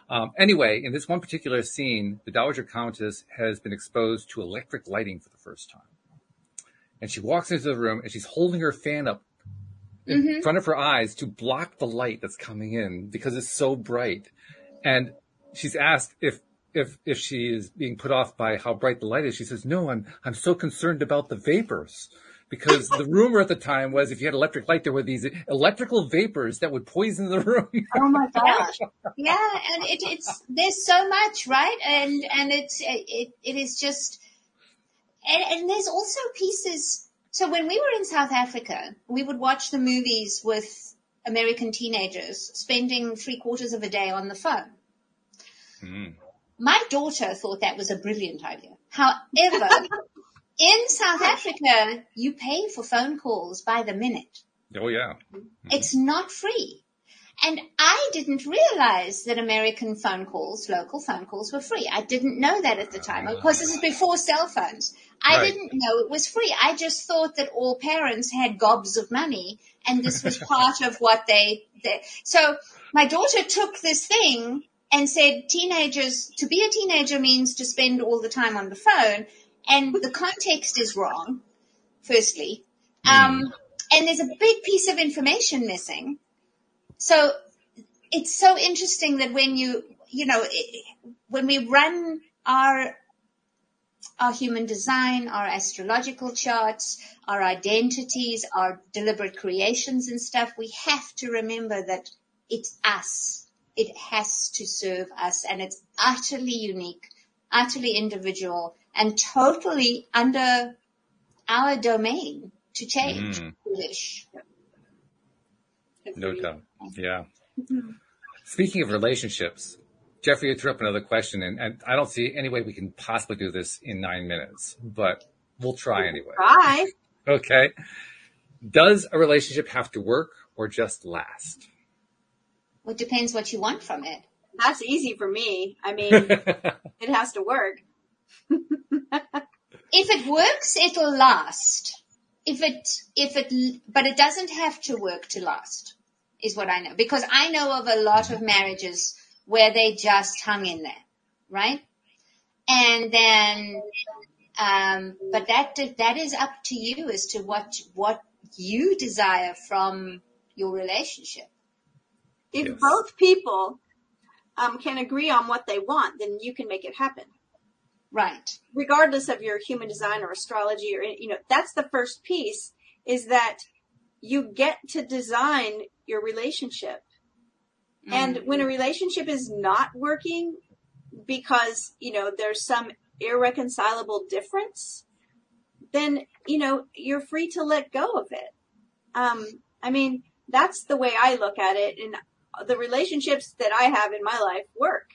Um, anyway, in this one particular scene, the Dowager Countess has been exposed to electric lighting for the first time. And she walks into the room and she's holding her fan up in mm-hmm. front of her eyes to block the light that's coming in because it's so bright. And she's asked if if if she is being put off by how bright the light is, she says, "No, I'm I'm so concerned about the vapors." Because the rumor at the time was if you had electric light, there were these electrical vapors that would poison the room. Oh my gosh! yeah, and it, it's there's so much, right? And and it's it it is just, and, and there's also pieces. So when we were in South Africa, we would watch the movies with American teenagers, spending three quarters of a day on the phone. Mm. My daughter thought that was a brilliant idea. However, in South Africa, you pay for phone calls by the minute. Oh yeah. Mm-hmm. It's not free. And I didn't realize that American phone calls, local phone calls were free. I didn't know that at the time. Of course, this is before cell phones. I right. didn't know it was free. I just thought that all parents had gobs of money and this was part of what they did. So my daughter took this thing and said teenagers, to be a teenager means to spend all the time on the phone. And the context is wrong, firstly. Um, mm. and there's a big piece of information missing. So it's so interesting that when you, you know, when we run our our human design, our astrological charts, our identities, our deliberate creations and stuff, we have to remember that it's us. It has to serve us and it's utterly unique, utterly individual and totally under our domain to change. Mm. No doubt. Yeah. Mm-hmm. Speaking of relationships, Jeffrey, you threw up another question, and, and, I don't see any way we can possibly do this in nine minutes, but we'll try anyway. Try. Okay. Does a relationship have to work or just last? Well, it depends what you want from it. That's easy for me. I mean, it has to work. if it works, it'll last. If it, if it, but it doesn't have to work to last, is what I know. Because I know of a lot of marriages where they just hung in there, right? And then, um, but that, that is up to you as to what, what you desire from your relationship. If yes. both people, um, can agree on what they want, then you can make it happen. Right. Regardless of your human design or astrology or, you know, that's the first piece is that you get to design your relationship and mm-hmm. when a relationship is not working because, you know, there's some irreconcilable difference, then, you know, you're free to let go of it. Um, I mean, that's the way I look at it. And the relationships that I have in my life work.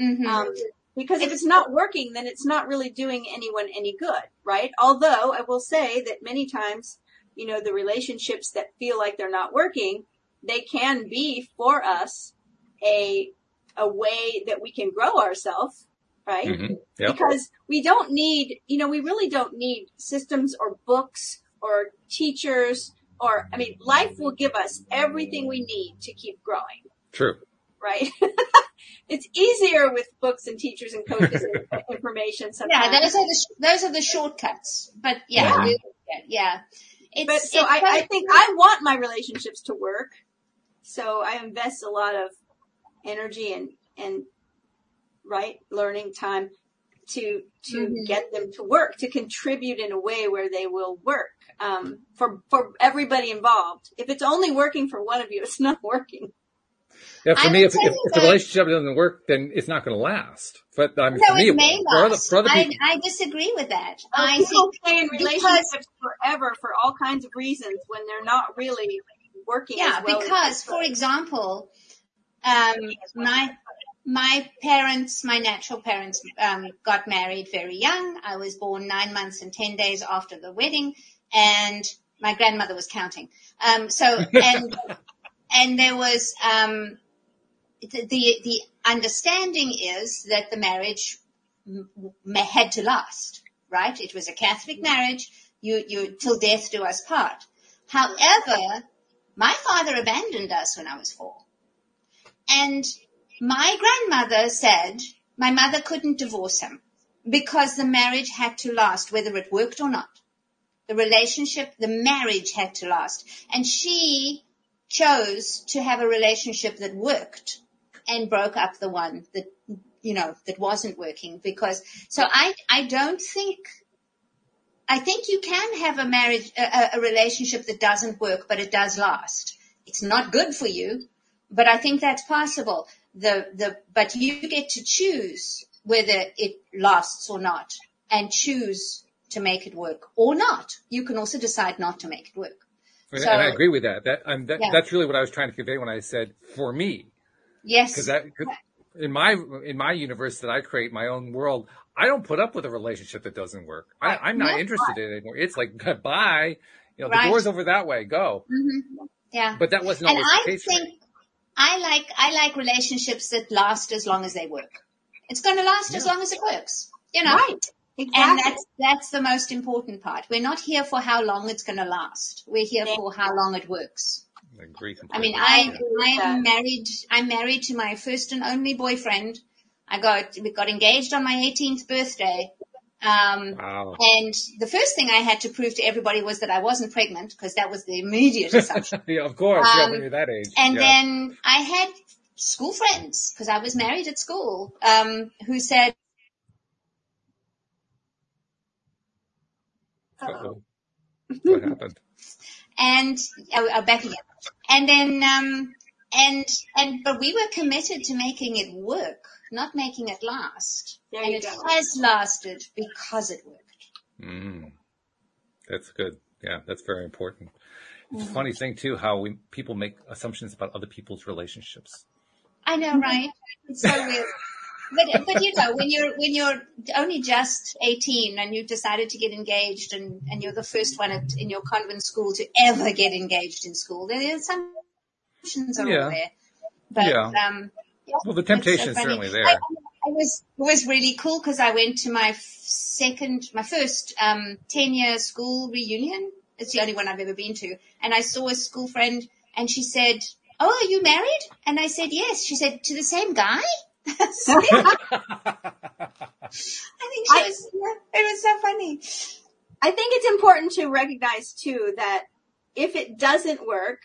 Mm-hmm. Um, because if it's not working, then it's not really doing anyone any good, right? Although I will say that many times, you know, the relationships that feel like they're not working, they can be for us a a way that we can grow ourselves, right? Mm-hmm. Yep. Because we don't need, you know, we really don't need systems or books or teachers or, I mean, life will give us everything we need to keep growing. True. Right? it's easier with books and teachers and coaches and information sometimes. Yeah, those are the, those are the shortcuts. But yeah, yeah. yeah. It's, but so it's I, I think I want my relationships to work. So I invest a lot of energy and, and right learning time to to mm-hmm. get them to work to contribute in a way where they will work um, for for everybody involved. If it's only working for one of you, it's not working. Yeah, for I me, if, if, if, the relationship doesn't work, then it's not going to last. But I mean, no, for me, it may for other, for other people, I, I, disagree with that. Well, I people stay in relationships because, forever for all kinds of reasons when they're not really working. Yeah, well because, for example, um, my my parents, my natural parents, um, got married very young. I was born nine months and ten days after the wedding, and my grandmother was counting. Um, so and and there was um, the, the the understanding is that the marriage had to last, right? It was a Catholic marriage. You you till death do us part. However, my father abandoned us when I was four. And my grandmother said my mother couldn't divorce him because the marriage had to last, whether it worked or not. The relationship, the marriage had to last. And she chose to have a relationship that worked and broke up the one that, you know, that wasn't working because, so I, I don't think, I think you can have a marriage, a, a relationship that doesn't work, but it does last. It's not good for you, but I think that's possible. The, the, but you get to choose whether it lasts or not and choose to make it work or not. You can also decide not to make it work. And, so, and I agree with that. That, um, that yeah. that's really what I was trying to convey when I said for me. Yes. Cause in my, in my universe that I create my own world, I don't put up with a relationship that doesn't work. I, am not interested right. in it anymore. It's like, goodbye. You know, right. the door's over that way. Go. Mm-hmm. Yeah. But that wasn't always and the case. I think, I like, I like relationships that last as long as they work. It's going to last yeah. as long as it works, you know? Right. Exactly. And that's, that's the most important part. We're not here for how long it's going to last. We're here yeah. for how long it works. I agree completely. I mean, I, I'm married, I'm married to my first and only boyfriend. I got, we got engaged on my 18th birthday Um, wow. And the first thing I had to prove to everybody was that I wasn't pregnant because that was the immediate assumption. yeah, of course. Um, yeah, when you're that age. And yeah. then I had school friends because I was married at school um, who said. Uh-oh. what happened? And oh, oh, back again. And then um, and and but we were committed to making it work not making it last. There and it go. has lasted because it worked. Mm. That's good. Yeah, that's very important. It's mm-hmm. a funny thing too, how we, people make assumptions about other people's relationships. I know, right? It's so weird. But, but you know, when you're, when you're only just 18 and you've decided to get engaged and, and you're the first one at, in your convent school to ever get engaged in school, there are some assumptions are yeah. there. But, yeah. um, well, the temptation is certainly there. I, I was it was really cool because I went to my second, my first um, ten year school reunion. It's the only one I've ever been to, and I saw a school friend, and she said, "Oh, are you married?" And I said, "Yes." She said, "To the same guy." I think she was, yeah, it was so funny. I think it's important to recognize too that if it doesn't work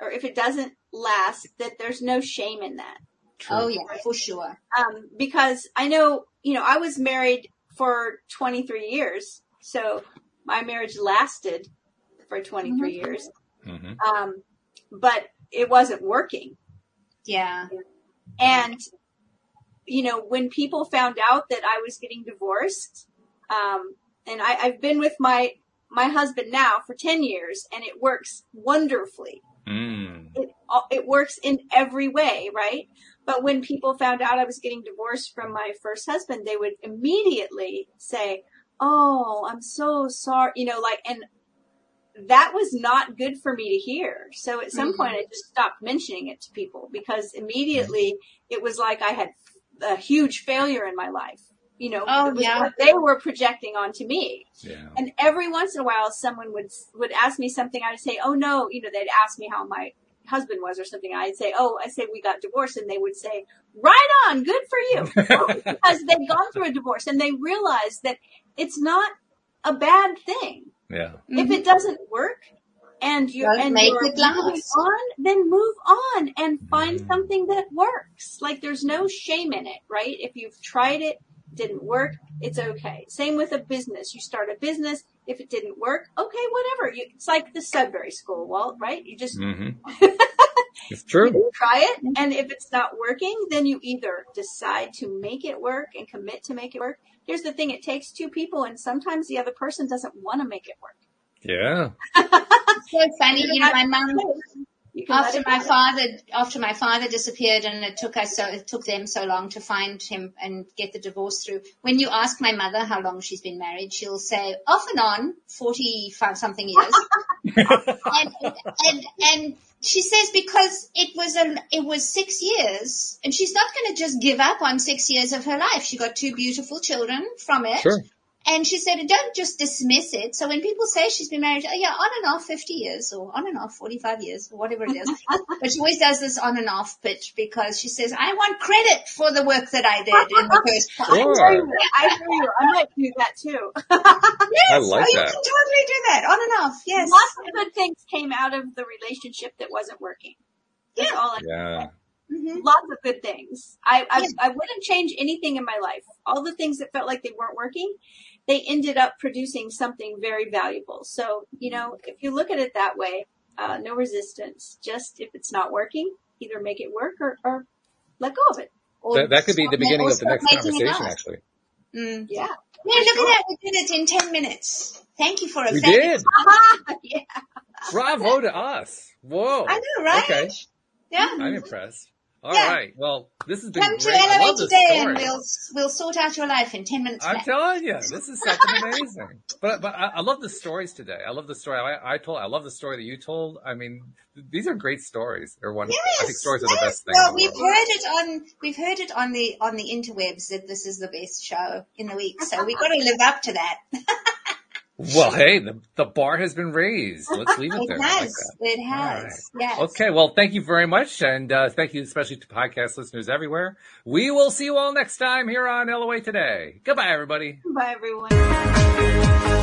or if it doesn't last, that there's no shame in that. True. Oh yeah, for sure. Um, because I know, you know, I was married for 23 years, so my marriage lasted for 23 mm-hmm. years. Mm-hmm. Um, but it wasn't working. Yeah. And, you know, when people found out that I was getting divorced, um, and I, I've been with my, my husband now for 10 years and it works wonderfully. Mm. It, it works in every way, right? But when people found out I was getting divorced from my first husband, they would immediately say, Oh, I'm so sorry. You know, like, and that was not good for me to hear. So at some mm-hmm. point I just stopped mentioning it to people because immediately it was like I had a huge failure in my life. You know, oh, yeah. they were projecting onto me. Yeah. And every once in a while someone would, would ask me something. I would say, Oh no, you know, they'd ask me how my husband was or something, I'd say, oh, I say we got divorced and they would say, right on, good for you. because they'd gone through a divorce and they realized that it's not a bad thing. Yeah. If it mm-hmm. doesn't work and you're, and make you're it moving on, then move on and find mm. something that works. Like there's no shame in it, right? If you've tried it, didn't work, it's okay. Same with a business. You start a business, if it didn't work, okay, whatever. You, it's like the Sudbury School, Walt, right? You just mm-hmm. it's true. try it, and if it's not working, then you either decide to make it work and commit to make it work. Here's the thing: it takes two people, and sometimes the other person doesn't want to make it work. Yeah. so funny, you know, my mom after my father, after my father disappeared and it took us so, it took them so long to find him and get the divorce through. When you ask my mother how long she's been married, she'll say off and on 45 something years. and, and, and she says because it was a, it was six years and she's not going to just give up on six years of her life. She got two beautiful children from it. Sure. And she said, don't just dismiss it. So when people say she's been married, oh yeah, on and off 50 years or on and off 45 years or whatever it is. but she always does this on and off pitch because she says, I want credit for the work that I did in the first time. Sure. I agree. I might do that too. yes. I like oh, that. You can totally do that on and off. Yes. Lots of good things came out of the relationship that wasn't working. That's yeah. all I yeah. Mm-hmm. Lots of good things. I, I, I wouldn't change anything in my life. All the things that felt like they weren't working, they ended up producing something very valuable. So, you know, if you look at it that way, uh, no resistance. Just if it's not working, either make it work or, or let go of it. That, that, could be the beginning of the next conversation, actually. Mm, yeah. Yeah, look sure. at that. We did it in 10 minutes. Thank you for a We did. yeah. Bravo to us. Whoa. I know, right? Okay. Yeah. I'm impressed. All yeah. right. Well, this has been Come great. to LOA today and we'll, we'll sort out your life in 10 minutes. I'm telling you, this is something amazing. but, but I, I, love the stories today. I love the story I, I, told. I love the story that you told. I mean, these are great stories. They're wonderful. Yes, I think stories yes. are the best thing. Well, we've heard it on, we've heard it on the, on the interwebs that this is the best show in the week. So we've got to live up to that. Well, hey, the, the bar has been raised. Let's leave it, it there. Has. Like it has. Right. Yes. Okay. Well, thank you very much. And, uh, thank you especially to podcast listeners everywhere. We will see you all next time here on LOA Today. Goodbye, everybody. Bye, everyone.